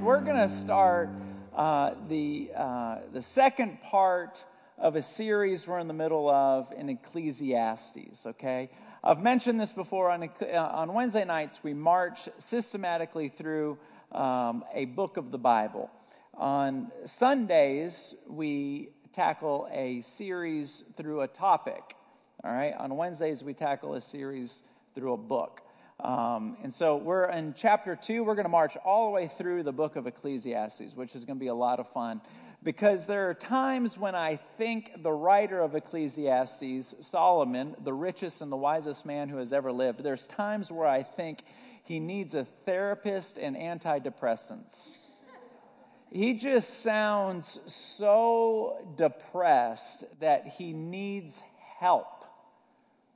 we're going to start uh, the, uh, the second part of a series we're in the middle of in Ecclesiastes, okay? I've mentioned this before. On, uh, on Wednesday nights, we march systematically through um, a book of the Bible. On Sundays, we tackle a series through a topic. All right? On Wednesdays, we tackle a series through a book. Um, and so we're in chapter two. We're going to march all the way through the book of Ecclesiastes, which is going to be a lot of fun. Because there are times when I think the writer of Ecclesiastes, Solomon, the richest and the wisest man who has ever lived, there's times where I think he needs a therapist and antidepressants. He just sounds so depressed that he needs help.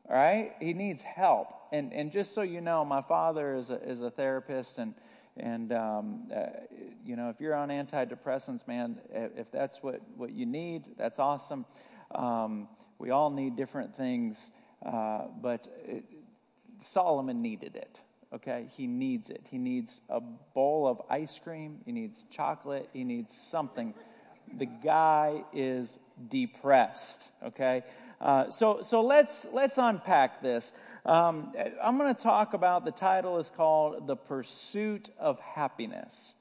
All right? He needs help. And, and just so you know, my father is a, is a therapist, and, and um, uh, you know, if you're on antidepressants, man, if that's what, what you need, that's awesome. Um, we all need different things, uh, but it, Solomon needed it. Okay, he needs it. He needs a bowl of ice cream. He needs chocolate. He needs something. The guy is depressed. Okay, uh, so, so let's, let's unpack this. Um, I'm going to talk about the title is called The Pursuit of Happiness.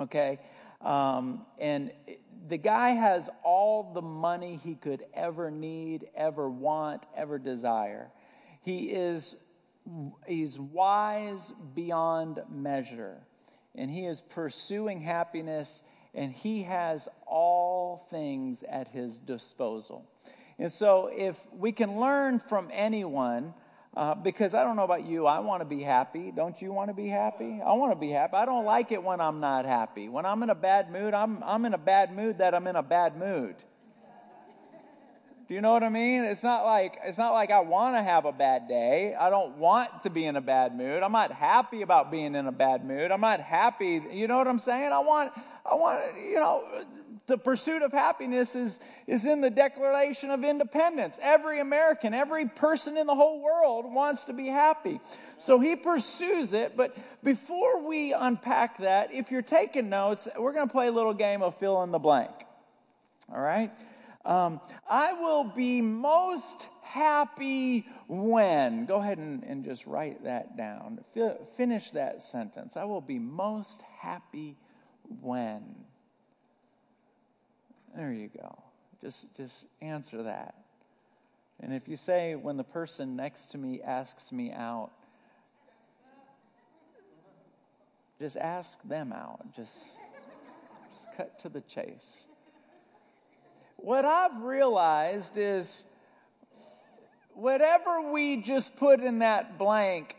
Okay? Um, and the guy has all the money he could ever need, ever want, ever desire. He is he's wise beyond measure. And he is pursuing happiness, and he has all things at his disposal. And so, if we can learn from anyone, uh, because I don't know about you, I want to be happy. Don't you want to be happy? I want to be happy. I don't like it when I'm not happy. When I'm in a bad mood, I'm, I'm in a bad mood that I'm in a bad mood. Do you know what I mean? It's not like it's not like I want to have a bad day. I don't want to be in a bad mood. I'm not happy about being in a bad mood. I'm not happy. You know what I'm saying? I want I want you know the pursuit of happiness is, is in the Declaration of Independence. Every American, every person in the whole world wants to be happy. So he pursues it. But before we unpack that, if you're taking notes, we're going to play a little game of fill in the blank. All right? Um, I will be most happy when. Go ahead and, and just write that down. F- finish that sentence. I will be most happy when. There you go. Just, just answer that. And if you say, when the person next to me asks me out, just ask them out. Just, just cut to the chase. What I've realized is whatever we just put in that blank,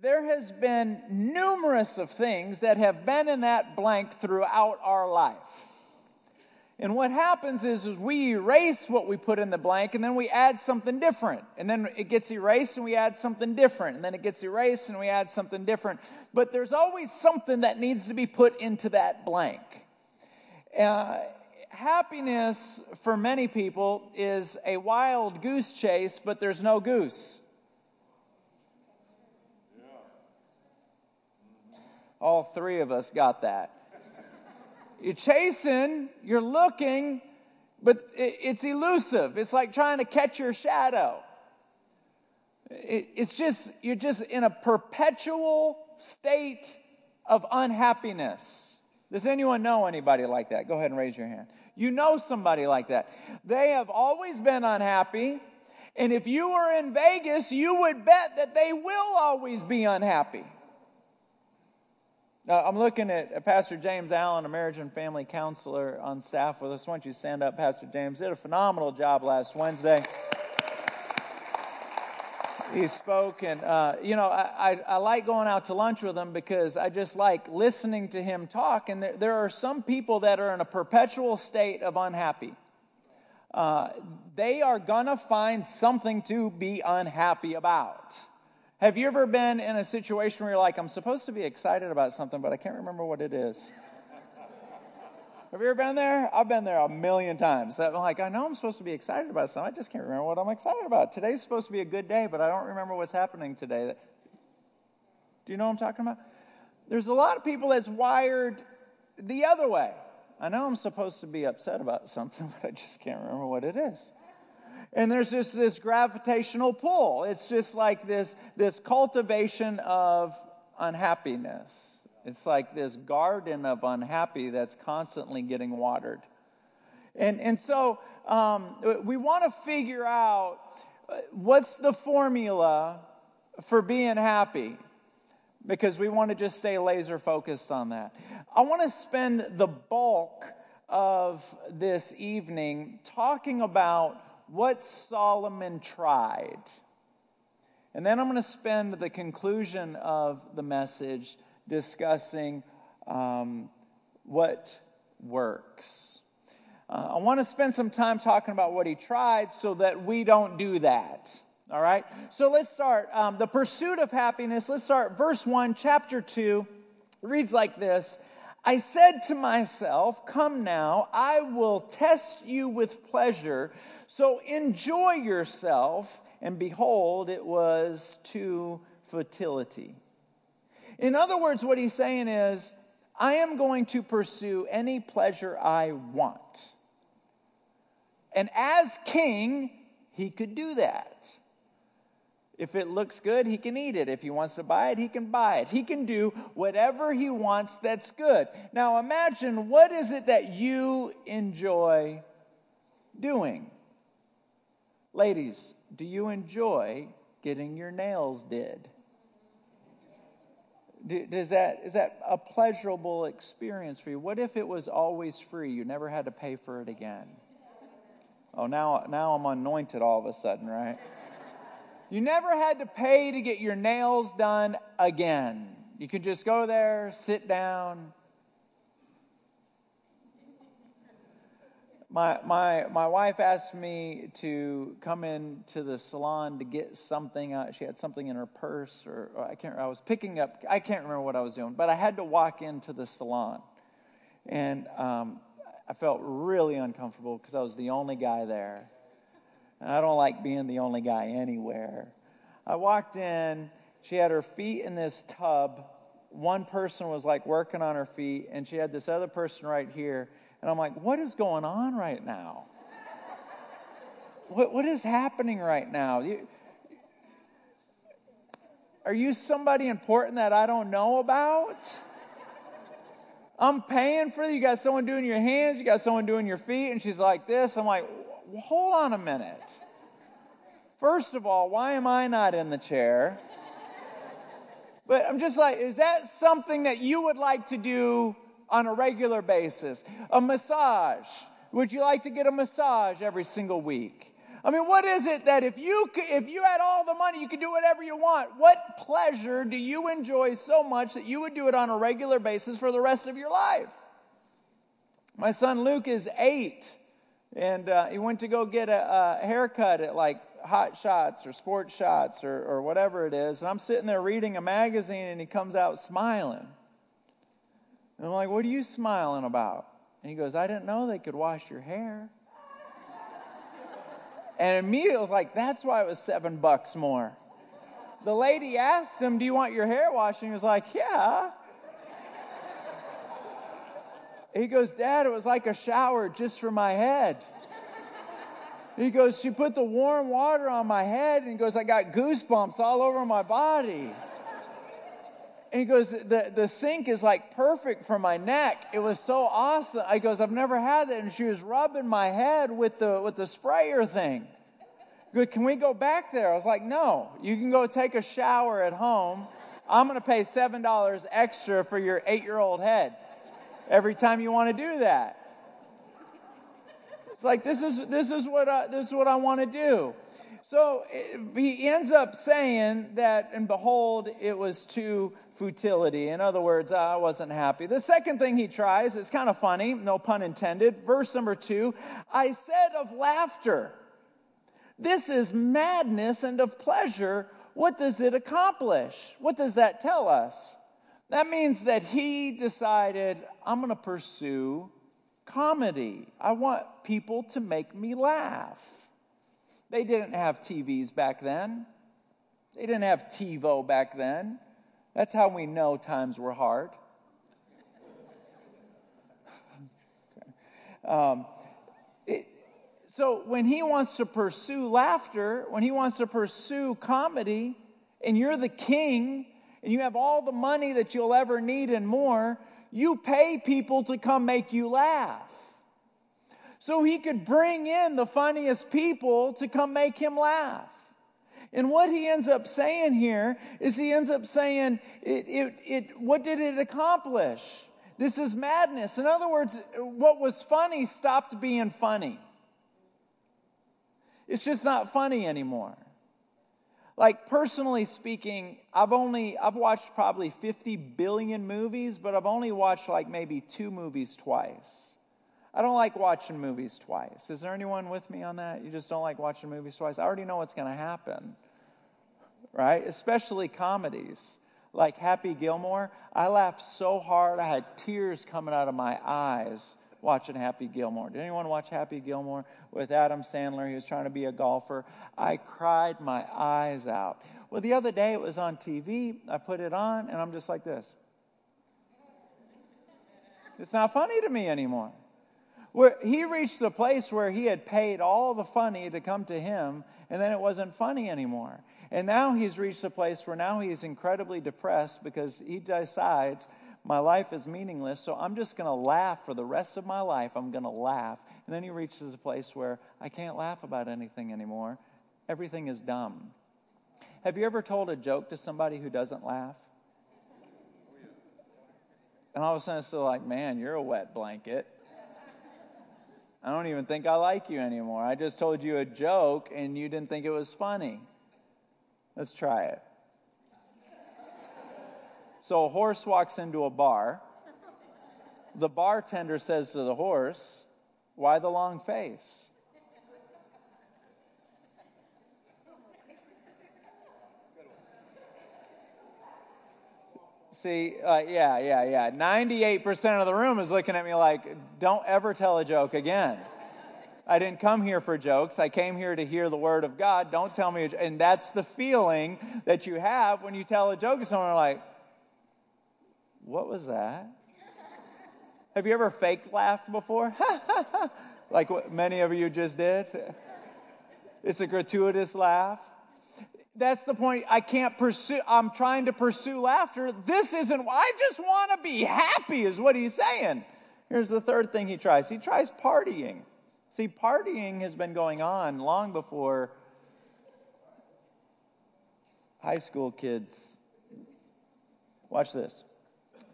there has been numerous of things that have been in that blank throughout our life. And what happens is, is we erase what we put in the blank and then we add something different. And then it gets erased and we add something different. And then it gets erased and we add something different. But there's always something that needs to be put into that blank. Uh, happiness for many people is a wild goose chase, but there's no goose. All three of us got that. You're chasing, you're looking, but it's elusive. It's like trying to catch your shadow. It's just, you're just in a perpetual state of unhappiness. Does anyone know anybody like that? Go ahead and raise your hand. You know somebody like that. They have always been unhappy. And if you were in Vegas, you would bet that they will always be unhappy. Now, I'm looking at Pastor James Allen, a marriage and family counselor on staff with us. Why don't you stand up, Pastor James? Did a phenomenal job last Wednesday. He spoke, and uh, you know, I, I, I, like going out to lunch with him because I just like listening to him talk. And there, there are some people that are in a perpetual state of unhappy. Uh, they are gonna find something to be unhappy about. Have you ever been in a situation where you're like, I'm supposed to be excited about something, but I can't remember what it is? Have you ever been there? I've been there a million times. I'm like, I know I'm supposed to be excited about something. I just can't remember what I'm excited about. Today's supposed to be a good day, but I don't remember what's happening today. Do you know what I'm talking about? There's a lot of people that's wired the other way. I know I'm supposed to be upset about something, but I just can't remember what it is. And there's just this gravitational pull. It's just like this, this cultivation of unhappiness. It's like this garden of unhappy that's constantly getting watered. And, and so um, we want to figure out uh, what's the formula for being happy because we want to just stay laser focused on that. I want to spend the bulk of this evening talking about what Solomon tried. And then I'm going to spend the conclusion of the message discussing um, what works. Uh, I want to spend some time talking about what he tried so that we don't do that. All right? So let's start. Um, the pursuit of happiness. Let's start. Verse 1, chapter 2 reads like this I said to myself, Come now, I will test you with pleasure. So enjoy yourself. And behold, it was to futility. In other words, what he's saying is, I am going to pursue any pleasure I want. And as king, he could do that. If it looks good, he can eat it. If he wants to buy it, he can buy it. He can do whatever he wants that's good. Now imagine what is it that you enjoy doing? Ladies, do you enjoy getting your nails did? Does that, is that a pleasurable experience for you? What if it was always free? You never had to pay for it again. Oh, now, now I'm anointed all of a sudden, right? You never had to pay to get your nails done again. You could just go there, sit down. My, my, my wife asked me to come into the salon to get something. Uh, she had something in her purse, or, or I can't. I was picking up. I can't remember what I was doing, but I had to walk into the salon, and um, I felt really uncomfortable because I was the only guy there. And I don't like being the only guy anywhere. I walked in, she had her feet in this tub. One person was like working on her feet, and she had this other person right here. And I'm like, what is going on right now? what, what is happening right now? You, are you somebody important that I don't know about? I'm paying for you. You got someone doing your hands, you got someone doing your feet, and she's like this. I'm like, hold on a minute. First of all, why am I not in the chair? But I'm just like, is that something that you would like to do on a regular basis? A massage. Would you like to get a massage every single week? I mean, what is it that if you could, if you had all the money, you could do whatever you want? What pleasure do you enjoy so much that you would do it on a regular basis for the rest of your life? My son Luke is eight, and uh, he went to go get a, a haircut at like Hot Shots or Sports Shots or, or whatever it is. And I'm sitting there reading a magazine, and he comes out smiling. And I'm like, What are you smiling about? And he goes, I didn't know they could wash your hair. And immediately I was like, that's why it was seven bucks more. The lady asked him, Do you want your hair washed? And he was like, Yeah. He goes, Dad, it was like a shower just for my head. He goes, She put the warm water on my head, and he goes, I got goosebumps all over my body. He goes, the, the sink is like perfect for my neck. It was so awesome. I goes, I've never had that. And she was rubbing my head with the, with the sprayer thing. Good, can we go back there? I was like, no, you can go take a shower at home. I'm going to pay $7 extra for your eight year old head every time you want to do that. It's like, this is, this is, what, I, this is what I want to do. So eh, he ends up saying that, and behold, it was to futility. In other words, I wasn't happy. The second thing he tries is kind of funny, no pun intended. Verse number two I said of laughter, this is madness and of pleasure. What does it accomplish? What does that tell us? That means that he decided, I'm going to pursue comedy. I want people to make me laugh. They didn't have TVs back then. They didn't have TiVo back then. That's how we know times were hard. um, it, so when he wants to pursue laughter, when he wants to pursue comedy, and you're the king, and you have all the money that you'll ever need and more, you pay people to come make you laugh. So he could bring in the funniest people to come make him laugh. And what he ends up saying here is he ends up saying, it, it, it, what did it accomplish? This is madness. In other words, what was funny stopped being funny. It's just not funny anymore. Like personally speaking, I've only I've watched probably 50 billion movies, but I've only watched like maybe two movies twice. I don't like watching movies twice. Is there anyone with me on that? You just don't like watching movies twice? I already know what's going to happen. Right? Especially comedies. Like Happy Gilmore, I laughed so hard I had tears coming out of my eyes watching Happy Gilmore. Did anyone watch Happy Gilmore with Adam Sandler? He was trying to be a golfer. I cried my eyes out. Well, the other day it was on TV. I put it on and I'm just like this. It's not funny to me anymore. Where he reached the place where he had paid all the funny to come to him, and then it wasn't funny anymore. And now he's reached a place where now he's incredibly depressed because he decides my life is meaningless, so I'm just going to laugh for the rest of my life. I'm going to laugh. And then he reaches a place where I can't laugh about anything anymore. Everything is dumb. Have you ever told a joke to somebody who doesn't laugh? And all of a sudden it's like, man, you're a wet blanket. I don't even think I like you anymore. I just told you a joke and you didn't think it was funny. Let's try it. So a horse walks into a bar. The bartender says to the horse, Why the long face? See, uh, yeah, yeah, yeah. 98% of the room is looking at me like, don't ever tell a joke again. I didn't come here for jokes. I came here to hear the word of God. Don't tell me. And that's the feeling that you have when you tell a joke to someone like, what was that? Have you ever fake laughed before? like what many of you just did? It's a gratuitous laugh that's the point. I can't pursue, I'm trying to pursue laughter. This isn't, I just want to be happy, is what he's saying. Here's the third thing he tries he tries partying. See, partying has been going on long before high school kids. Watch this.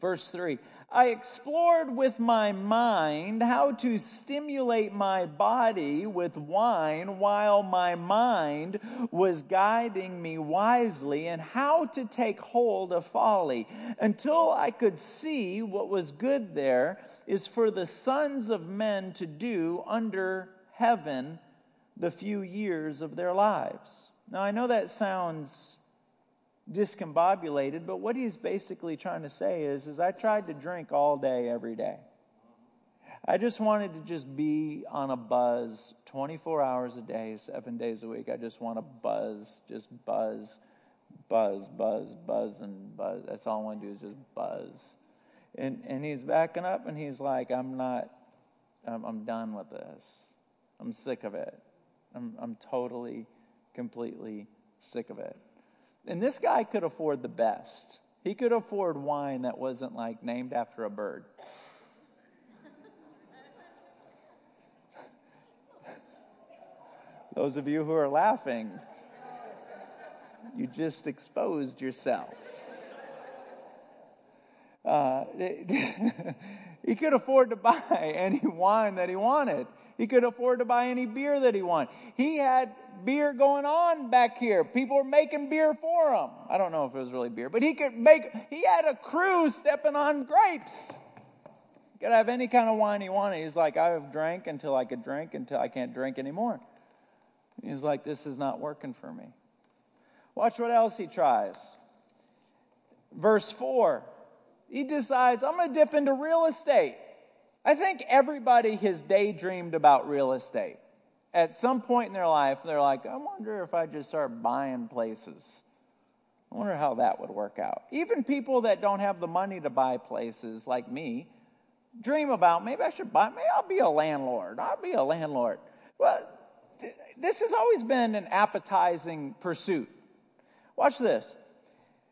Verse 3 I explored with my mind how to stimulate my body with wine while my mind was guiding me wisely and how to take hold of folly until I could see what was good there is for the sons of men to do under heaven the few years of their lives. Now, I know that sounds discombobulated, but what he's basically trying to say is, is I tried to drink all day, every day. I just wanted to just be on a buzz 24 hours a day, seven days a week. I just want to buzz, just buzz, buzz, buzz, buzz, and buzz. That's all I want to do is just buzz. And, and he's backing up and he's like, I'm not, I'm, I'm done with this. I'm sick of it. I'm, I'm totally, completely sick of it. And this guy could afford the best. He could afford wine that wasn't like named after a bird. Those of you who are laughing, you just exposed yourself. Uh, he could afford to buy any wine that he wanted. He could afford to buy any beer that he wanted. He had beer going on back here. People were making beer for him. I don't know if it was really beer, but he could make, he had a crew stepping on grapes. He could have any kind of wine he wanted. He's like, I have drank until I could drink until I can't drink anymore. He's like, this is not working for me. Watch what else he tries. Verse 4. He decides, I'm going to dip into real estate. I think everybody has daydreamed about real estate at some point in their life, they're like, I wonder if I just start buying places. I wonder how that would work out. Even people that don't have the money to buy places like me dream about maybe I should buy, maybe I'll be a landlord. I'll be a landlord. Well, th- this has always been an appetizing pursuit. Watch this.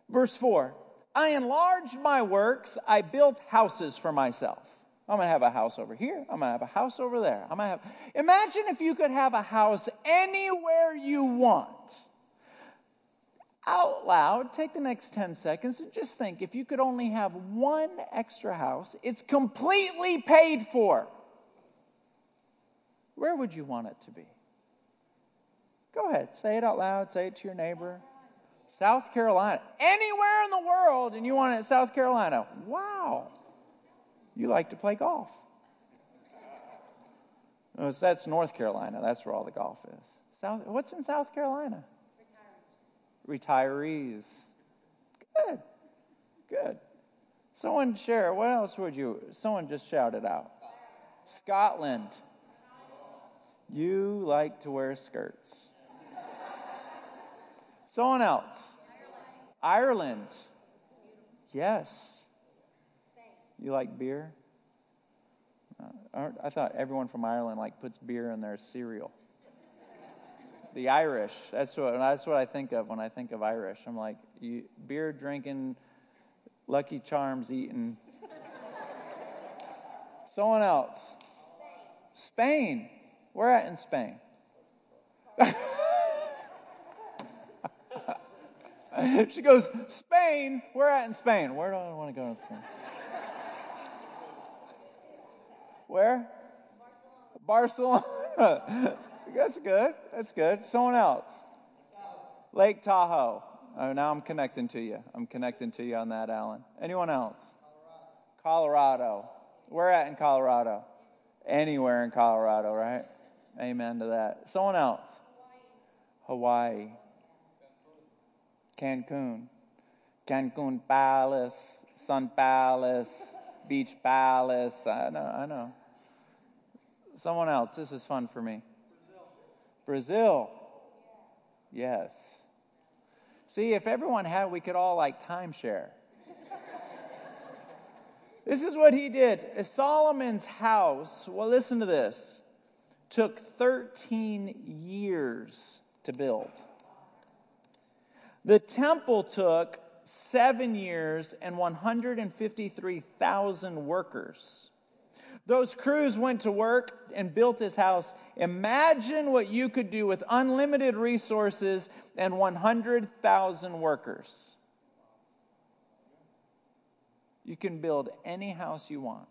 Verse 4 I enlarged my works, I built houses for myself. I'm going to have a house over here. I'm going to have a house over there. I'm going to have Imagine if you could have a house anywhere you want. Out loud, take the next 10 seconds and just think if you could only have one extra house, it's completely paid for. Where would you want it to be? Go ahead, say it out loud, say it to your neighbor. South Carolina. Anywhere in the world, and you want it in South Carolina. Wow. You like to play golf. Oh, that's North Carolina. That's where all the golf is. South, what's in South Carolina? Retirees. Retirees. Good. Good. Someone share. What else would you? Someone just shouted out. Scotland. You like to wear skirts. Someone else. Ireland. Ireland. Yes. You like beer? Uh, I thought everyone from Ireland like puts beer in their cereal. the Irish. That's what that's what I think of when I think of Irish. I'm like you, beer drinking, Lucky Charms eating. Someone else. Spain. Spain. Where at in Spain? she goes, Spain. Where at in Spain? Where do I want to go in Spain? Where? Barcelona. Barcelona. That's good. That's good. Someone else. Lake Tahoe. Oh, now I'm connecting to you. I'm connecting to you on that, Alan. Anyone else? Colorado. Colorado. Where at in Colorado? Anywhere in Colorado, right? Amen to that. Someone else. Hawaii. Cancun. Cancun Palace. Sun Palace. Beach Palace. I know, I know. Someone else. This is fun for me. Brazil. Brazil. Yes. See, if everyone had, we could all like timeshare. this is what he did. Solomon's house, well, listen to this, took 13 years to build. The temple took seven years and 153,000 workers. Those crews went to work and built his house. Imagine what you could do with unlimited resources and 100,000 workers. You can build any house you want.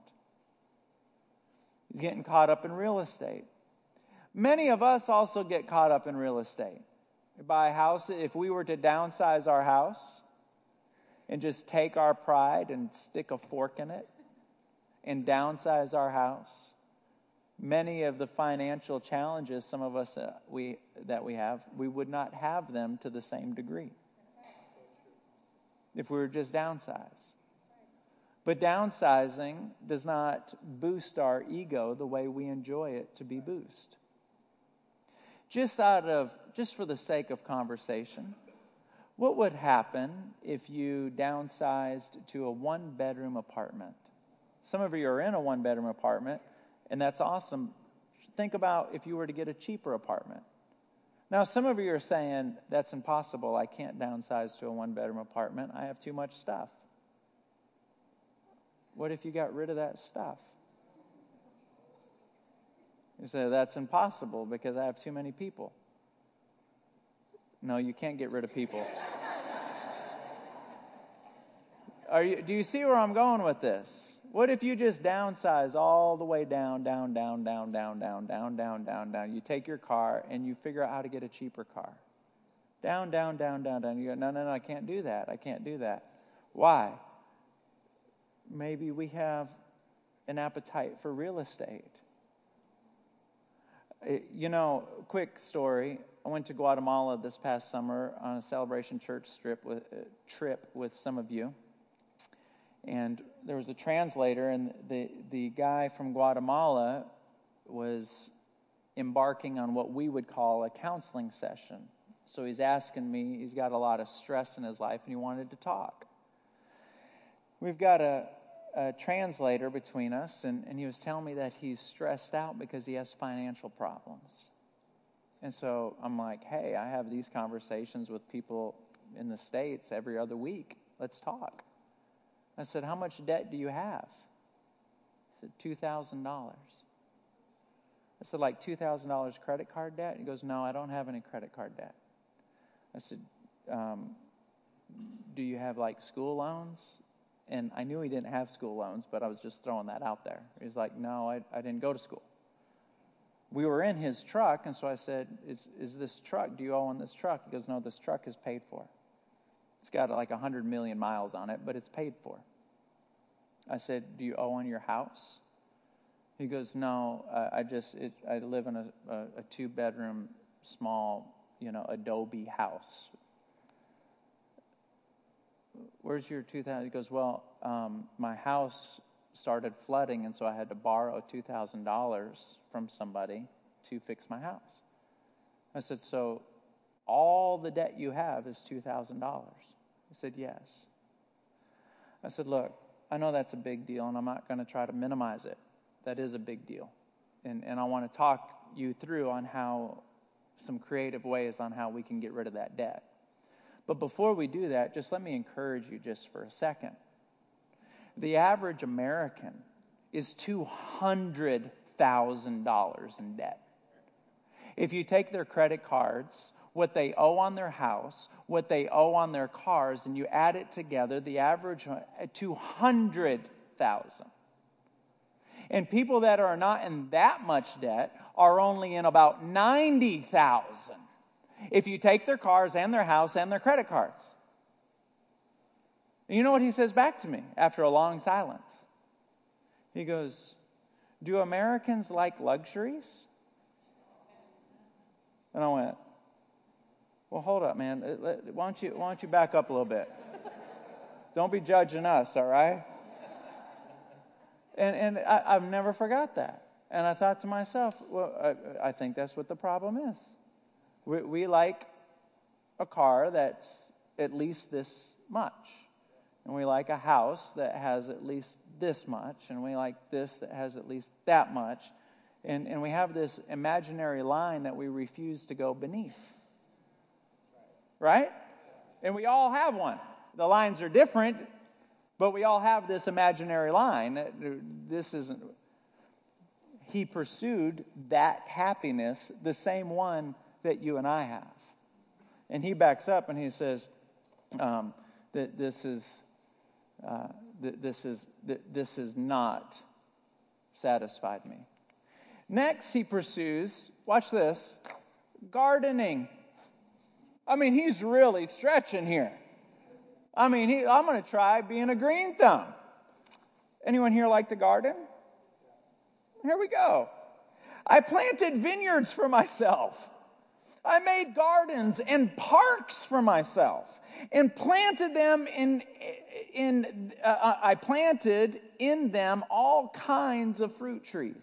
He's getting caught up in real estate. Many of us also get caught up in real estate. We buy a house, if we were to downsize our house and just take our pride and stick a fork in it, and downsize our house. Many of the financial challenges some of us uh, we, that we have, we would not have them to the same degree if we were just downsized. But downsizing does not boost our ego the way we enjoy it to be boosted. Just out of, just for the sake of conversation, what would happen if you downsized to a one bedroom apartment? Some of you are in a one bedroom apartment, and that's awesome. Think about if you were to get a cheaper apartment. Now, some of you are saying, that's impossible. I can't downsize to a one bedroom apartment. I have too much stuff. What if you got rid of that stuff? You say, that's impossible because I have too many people. No, you can't get rid of people. Are you, do you see where I'm going with this? What if you just downsize all the way down, down, down, down, down, down, down, down, down, down? You take your car and you figure out how to get a cheaper car. Down, down, down, down, down. You go, no, no, no, I can't do that. I can't do that. Why? Maybe we have an appetite for real estate. You know, quick story. I went to Guatemala this past summer on a celebration church trip with, uh, trip with some of you and there was a translator, and the, the guy from Guatemala was embarking on what we would call a counseling session. So he's asking me, he's got a lot of stress in his life and he wanted to talk. We've got a, a translator between us, and, and he was telling me that he's stressed out because he has financial problems. And so I'm like, hey, I have these conversations with people in the States every other week. Let's talk. I said, How much debt do you have? He said, $2,000. I said, Like $2,000 credit card debt? He goes, No, I don't have any credit card debt. I said, um, Do you have like school loans? And I knew he didn't have school loans, but I was just throwing that out there. He's like, No, I, I didn't go to school. We were in his truck, and so I said, is, is this truck, do you own this truck? He goes, No, this truck is paid for. It's got like 100 million miles on it, but it's paid for. I said, Do you own your house? He goes, No, I, I just, it, I live in a, a, a two bedroom, small, you know, adobe house. Where's your 2000 he goes well um, my house started flooding and so i had to borrow $2000 from somebody to fix my house. I said so all the debt you have is $2000 he said yes. I said look i know that's a big deal and i'm not going to try to minimize it that is a big deal and, and i want to talk you through on how some creative ways on how we can get rid of that debt but before we do that, just let me encourage you just for a second. The average American is $200,000 in debt. If you take their credit cards, what they owe on their house, what they owe on their cars, and you add it together, the average uh, 200,000. And people that are not in that much debt are only in about 90,000 if you take their cars and their house and their credit cards. And you know what he says back to me after a long silence? He goes, Do Americans like luxuries? And I went, Well, hold up, man. Uh, why don't you, why don't you back up a little bit? Don't be judging us, all right? And, and I, have never forgot that. And I thought to myself, well, I, I think that's what the problem is. We, we like a car that's at least this much. And we like a house that has at least this much. And we like this that has at least that much. And, and we have this imaginary line that we refuse to go beneath. Right? And we all have one. The lines are different, but we all have this imaginary line. This isn't. He pursued that happiness, the same one that you and I have. And he backs up and he says um, that this is, uh, that this is, that this is not satisfied me. Next, he pursues, watch this, gardening. I mean, he's really stretching here. I mean, he, I'm going to try being a green thumb. Anyone here like to garden? Here we go. I planted vineyards for myself. I made gardens and parks for myself and planted them in, in uh, I planted in them all kinds of fruit trees.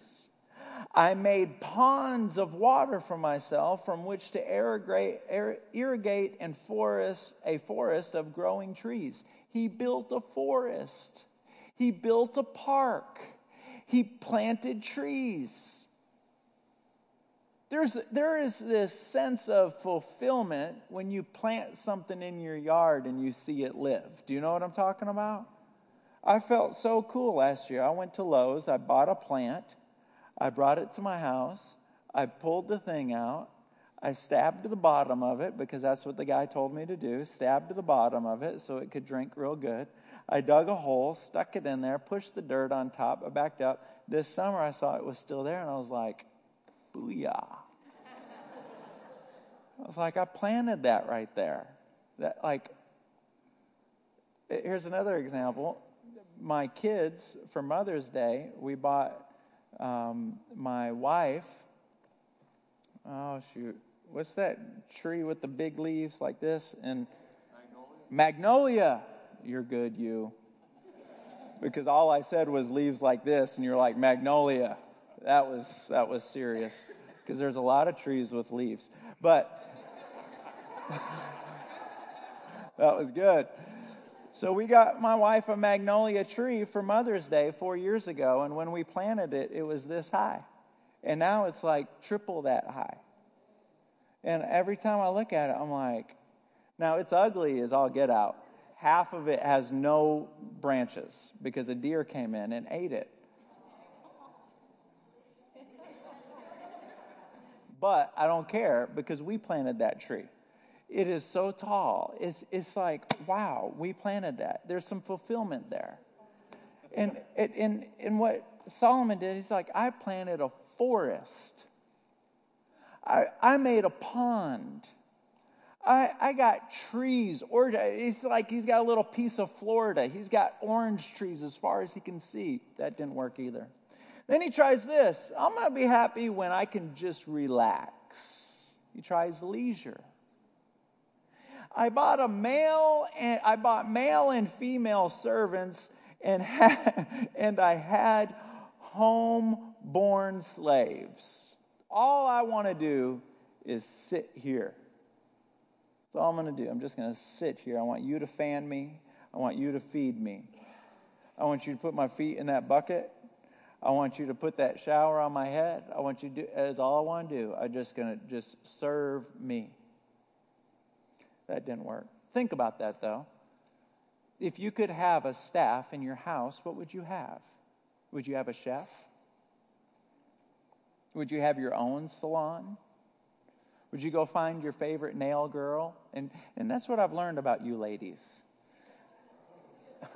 I made ponds of water for myself from which to irrigate, irrigate and forest a forest of growing trees. He built a forest. He built a park. He planted trees. There's, there is this sense of fulfillment when you plant something in your yard and you see it live. Do you know what I'm talking about? I felt so cool last year. I went to Lowe's, I bought a plant, I brought it to my house, I pulled the thing out, I stabbed to the bottom of it because that's what the guy told me to do, stabbed to the bottom of it so it could drink real good. I dug a hole, stuck it in there, pushed the dirt on top, I backed up. This summer I saw it was still there and I was like, Booyah. I was like, I planted that right there. That like eh, here's another example. My kids for Mother's Day, we bought um, my wife. Oh shoot, what's that tree with the big leaves like this? And Magnolia. Magnolia. You're good, you. Because all I said was leaves like this, and you're like Magnolia that was that was serious because there's a lot of trees with leaves. But that was good. So we got my wife a magnolia tree for Mother's Day four years ago, and when we planted it, it was this high. And now it's like triple that high. And every time I look at it, I'm like, now it's ugly as all get out. Half of it has no branches because a deer came in and ate it. But I don't care because we planted that tree. It is so tall. It's, it's like, wow, we planted that. There's some fulfillment there. And, and, and what Solomon did, he's like, I planted a forest. I, I made a pond. I, I got trees. Or it's like he's got a little piece of Florida. He's got orange trees as far as he can see. That didn't work either. Then he tries this. I'm going to be happy when I can just relax. He tries leisure. I bought a male and I bought male and female servants and had, and I had home-born slaves. All I want to do is sit here. That's all I'm going to do. I'm just going to sit here. I want you to fan me. I want you to feed me. I want you to put my feet in that bucket. I want you to put that shower on my head. I want you to do, that's all I want to do. I'm just going to just serve me. That didn't work. Think about that though. If you could have a staff in your house, what would you have? Would you have a chef? Would you have your own salon? Would you go find your favorite nail girl? And, and that's what I've learned about you ladies.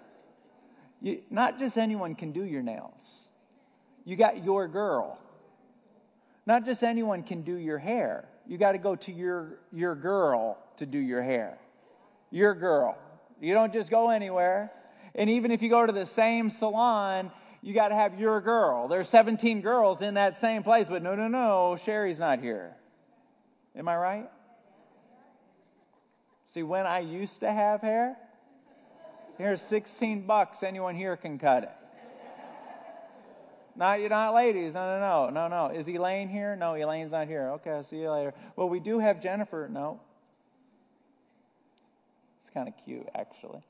You, not just anyone can do your nails. You got your girl. Not just anyone can do your hair. You got to go to your, your girl to do your hair. Your girl. You don't just go anywhere. And even if you go to the same salon, you got to have your girl. There's 17 girls in that same place, but no, no, no, Sherry's not here. Am I right? See, when I used to have hair, here's 16 bucks. Anyone here can cut it. Not you're not ladies. No, no, no, no, no. Is Elaine here? No, Elaine's not here. Okay, I'll see you later. Well, we do have Jennifer. No. It's kind of cute, actually.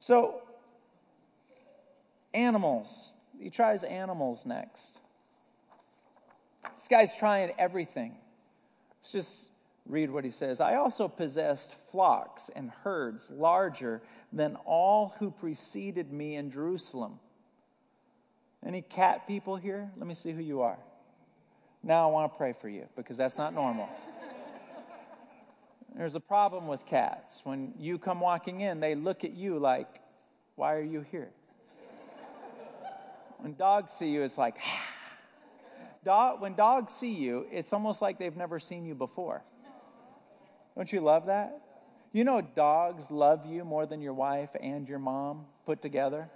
So, animals. He tries animals next. This guy's trying everything. Let's just read what he says. I also possessed flocks and herds larger than all who preceded me in Jerusalem. Any cat people here? Let me see who you are. Now I want to pray for you because that's not normal. There's a problem with cats. When you come walking in, they look at you like, Why are you here? When dogs see you, it's like, Dog, when dogs see you, it's almost like they've never seen you before. Don't you love that? You know, dogs love you more than your wife and your mom put together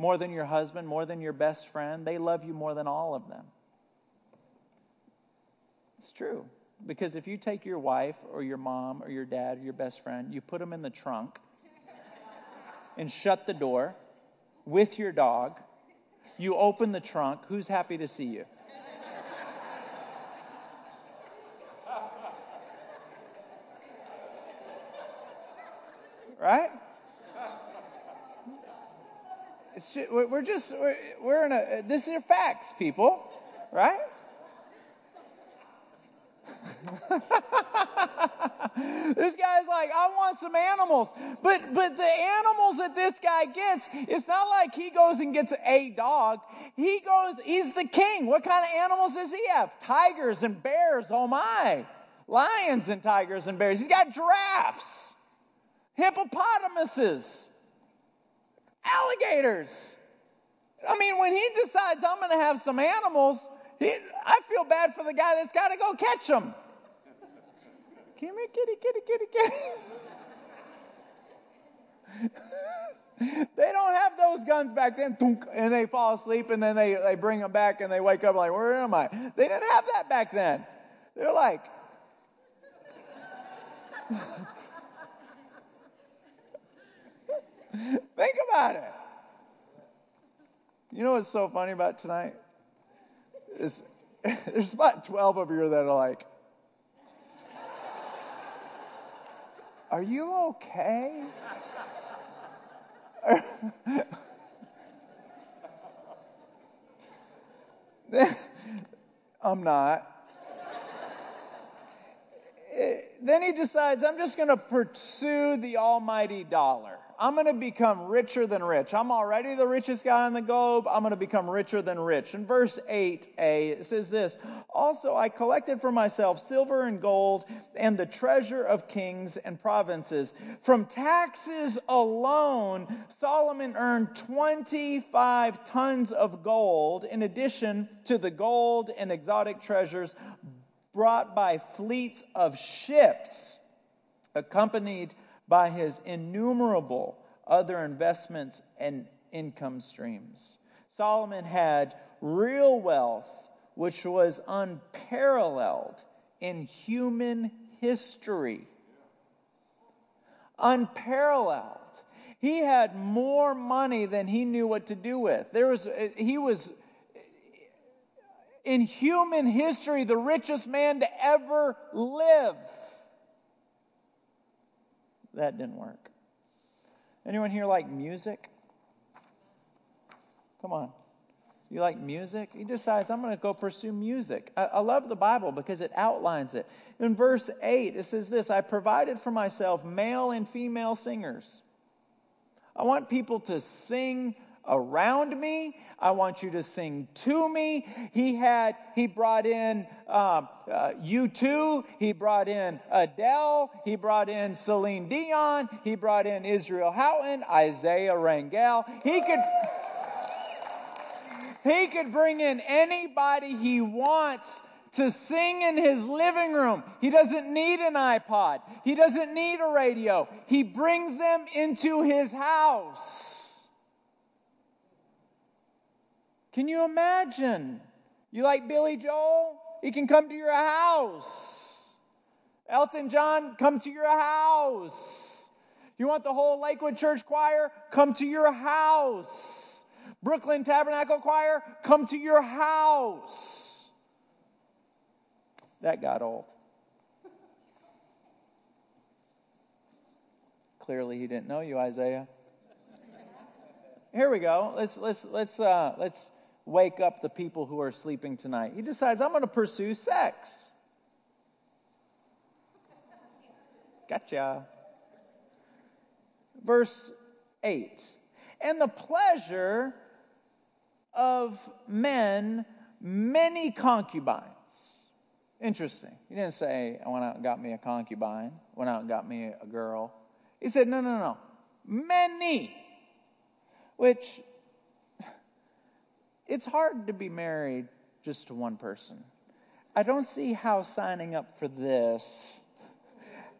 more than your husband, more than your best friend. They love you more than all of them. It's true. Because if you take your wife or your mom or your dad or your best friend, you put them in the trunk and shut the door with your dog, you open the trunk, who's happy to see you? right? It's just, we're just, we're, we're in a, uh, this is facts, people, right? this guy's like, I want some animals. But but the animals that this guy gets, it's not like he goes and gets a dog. He goes, he's the king. What kind of animals does he have? Tigers and bears, oh my. Lions and tigers and bears. He's got giraffes, hippopotamuses alligators. I mean, when he decides I'm going to have some animals, he, I feel bad for the guy that's got to go catch them. Come here, kitty, kitty, kitty, kitty. they don't have those guns back then, and they fall asleep, and then they, they bring them back, and they wake up like, where am I? They didn't have that back then. They're like, Think about it. You know what's so funny about tonight? There's about 12 of you that are like, Are you okay? I'm not. then he decides, I'm just going to pursue the almighty dollar. I'm going to become richer than rich. I'm already the richest guy on the globe. I'm going to become richer than rich. In verse 8a, it says this Also, I collected for myself silver and gold and the treasure of kings and provinces. From taxes alone, Solomon earned 25 tons of gold in addition to the gold and exotic treasures brought by fleets of ships, accompanied by his innumerable other investments and income streams. Solomon had real wealth, which was unparalleled in human history. Unparalleled. He had more money than he knew what to do with. There was, he was in human history the richest man to ever live. That didn't work. Anyone here like music? Come on. You like music? He decides, I'm going to go pursue music. I, I, love the Bible because it outlines it. In verse 8, it says this I provided for myself male and female singers. I want people to sing around me. I want you to sing to me. He had, he brought in um, uh, U2. He brought in Adele. He brought in Celine Dion. He brought in Israel Houghton, Isaiah Rangel. He could, he could bring in anybody he wants to sing in his living room. He doesn't need an iPod. He doesn't need a radio. He brings them into his house. Can you imagine? You like Billy Joel? He can come to your house. Elton John, come to your house. You want the whole Lakewood Church Choir? Come to your house. Brooklyn Tabernacle Choir? Come to your house. That got old. Clearly, he didn't know you, Isaiah. Here we go. Let's let's let's uh, let's wake up the people who are sleeping tonight. He decides, I'm going to pursue sex. Gotcha. Verse 8. And the pleasure of men, many concubines. Interesting. He didn't say, I went out and got me a concubine, went out and got me a girl. He said, no, no, no. Many. Which it's hard to be married just to one person. I don't see how signing up for this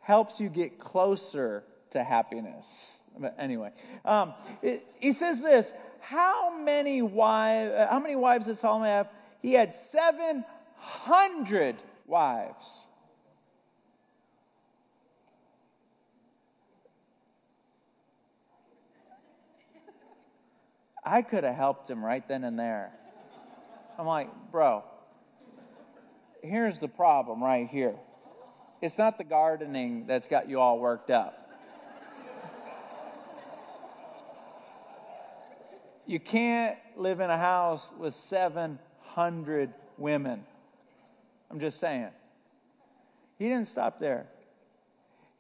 helps you get closer to happiness. But anyway, um, it, he says this: How many wives? Uh, how many wives did Solomon have? He had seven hundred wives. I could have helped him right then and there. I'm like, bro, here's the problem right here. It's not the gardening that's got you all worked up. You can't live in a house with 700 women. I'm just saying. He didn't stop there.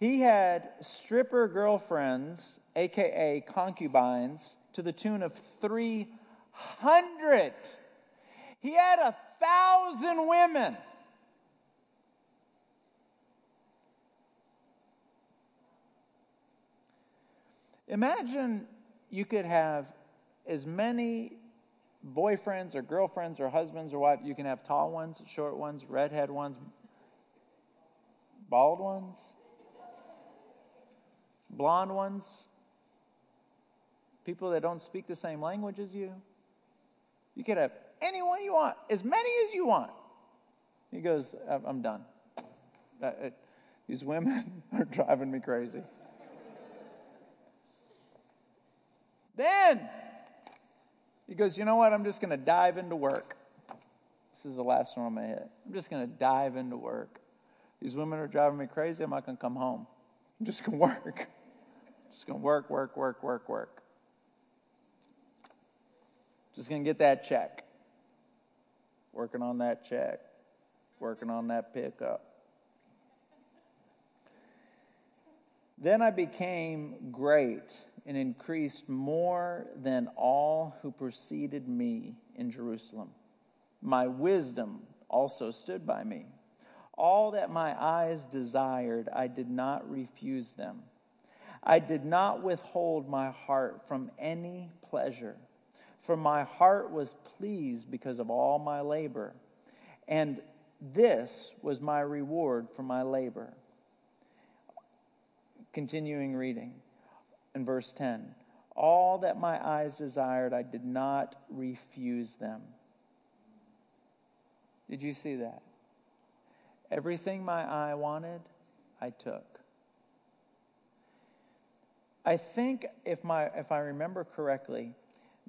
He had stripper girlfriends, aka concubines, to the tune of 300. He had a thousand women. Imagine you could have as many boyfriends or girlfriends or husbands or wives. You can have tall ones, short ones, redhead ones, bald ones, blonde ones, people that don't speak the same language as you. You could have anyone you want, as many as you want. He goes, I'm done. Uh, it, these women are driving me crazy. then he goes, You know what? I'm just going to dive into work. This is the last one I'm going to hit. I'm just going to dive into work. These women are driving me crazy. I'm not going to come home. I'm just going to work. Just going to work, work, work, work, work. Just going to get that check. Working on that check. Working on that pickup. Then I became great and increased more than all who preceded me in Jerusalem. My wisdom also stood by me. All that my eyes desired, I did not refuse them. I did not withhold my heart from any pleasure, for my heart was pleased because of all my labor. And this was my reward for my labor. Continuing reading in verse 10 All that my eyes desired, I did not refuse them. Did you see that? Everything my eye wanted, I took. I think if my if I remember correctly,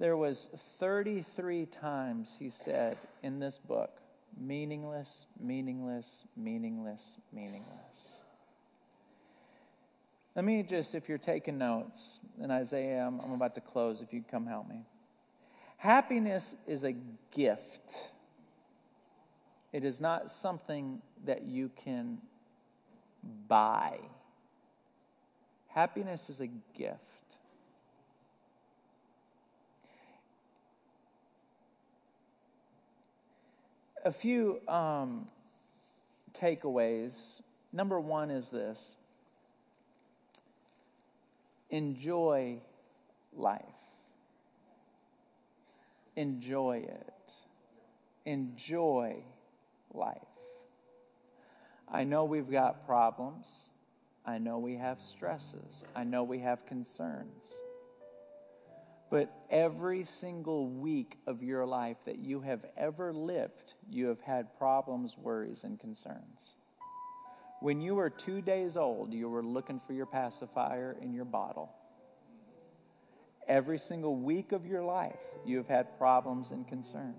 there was 33 times he said in this book, meaningless, meaningless, meaningless, meaningless. Let me just, if you're taking notes, in Isaiah, I'm, I'm about to close, if you can come help me. Happiness is a gift. It is not something that you can buy. Happiness is a gift. A few um, takeaways. Number one is this enjoy life, enjoy it, enjoy life. I know we've got problems. I know we have stresses. I know we have concerns. But every single week of your life that you have ever lived, you have had problems, worries, and concerns. When you were two days old, you were looking for your pacifier in your bottle. Every single week of your life, you have had problems and concerns.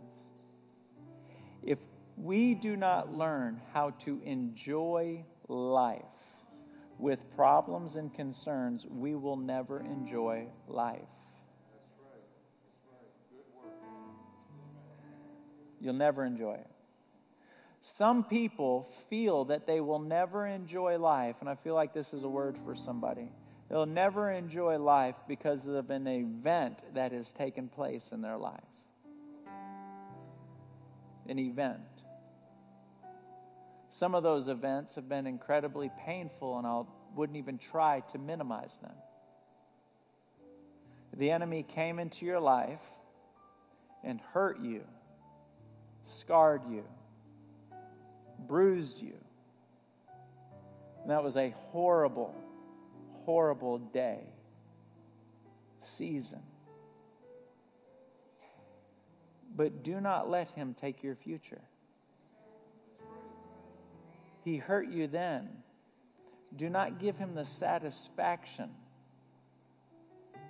If we do not learn how to enjoy life with problems and concerns, we will never enjoy life. You'll never enjoy it. Some people feel that they will never enjoy life, and I feel like this is a word for somebody. They'll never enjoy life because of an event that has taken place in their life. An event. Some of those events have been incredibly painful, and I wouldn't even try to minimize them. The enemy came into your life and hurt you, scarred you, bruised you. And that was a horrible, horrible day, season. But do not let him take your future. He hurt you then. Do not give him the satisfaction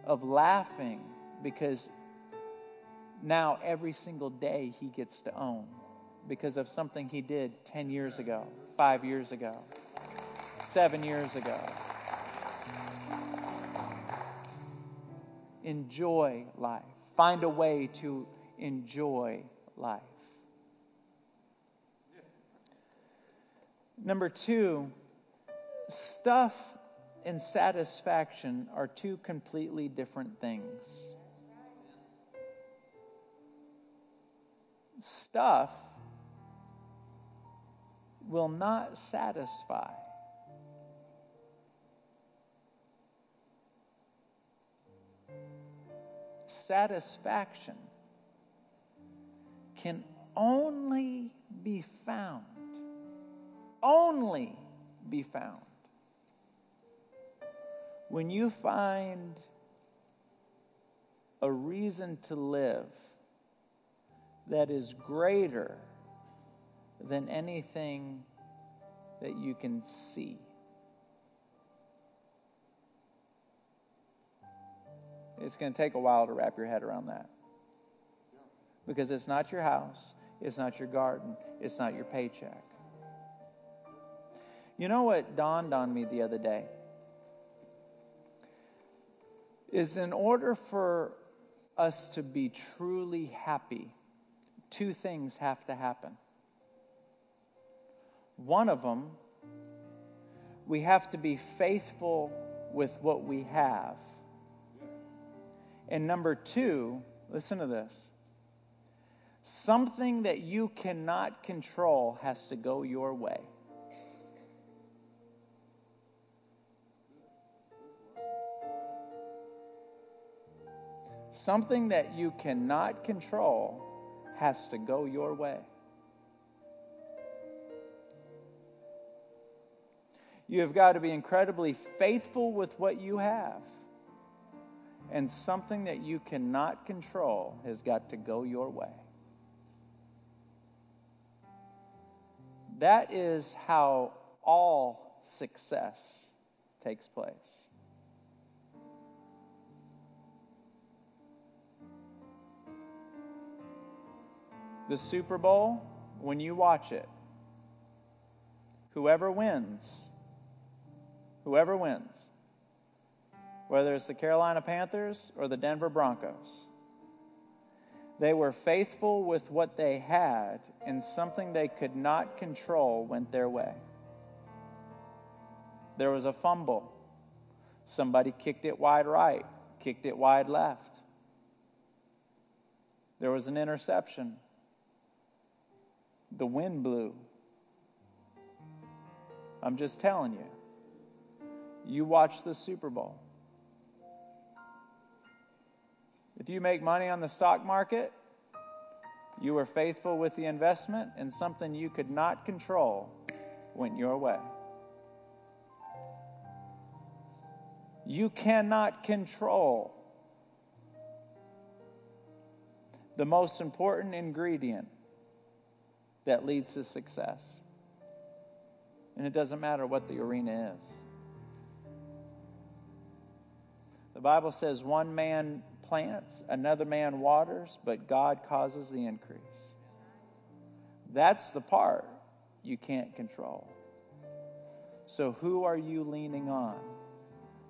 of laughing because now every single day he gets to own because of something he did 10 years ago, five years ago, seven years ago. Enjoy life. Find a way to enjoy life. Number two, stuff and satisfaction are two completely different things. Stuff will not satisfy. Satisfaction can only be found only be found when you find a reason to live that is greater than anything that you can see. It's going to take a while to wrap your head around that. Because it's not your house, it's not your garden, it's not your paycheck. You know what dawned on me the other day? is in order for us to be truly happy, two things have to happen. One of them, we have to be faithful with what we have. And number two, listen to this something that you cannot control has to go your way. Something that you cannot control has to go your way. You have got to be incredibly faithful with what you have. And something that you cannot control has got to go your way. That is how all success takes place. The Super Bowl, when you watch it, whoever wins, whoever wins, whether it's the Carolina Panthers or the Denver Broncos, they were faithful with what they had, and something they could not control went their way. There was a fumble. Somebody kicked it wide right, kicked it wide left. There was an interception. The wind blew. I'm just telling you. You watch the Super Bowl. If you make money on the stock market, you were faithful with the investment, and something you could not control went your way. You cannot control the most important ingredient that leads to success. And it doesn't matter what the arena is. The Bible says one man plants, another man waters, but God causes the increase. That's the part you can't control. So, who are you leaning on?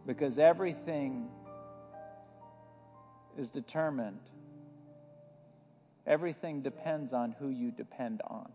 Because everything is determined Everything depends on who you depend on.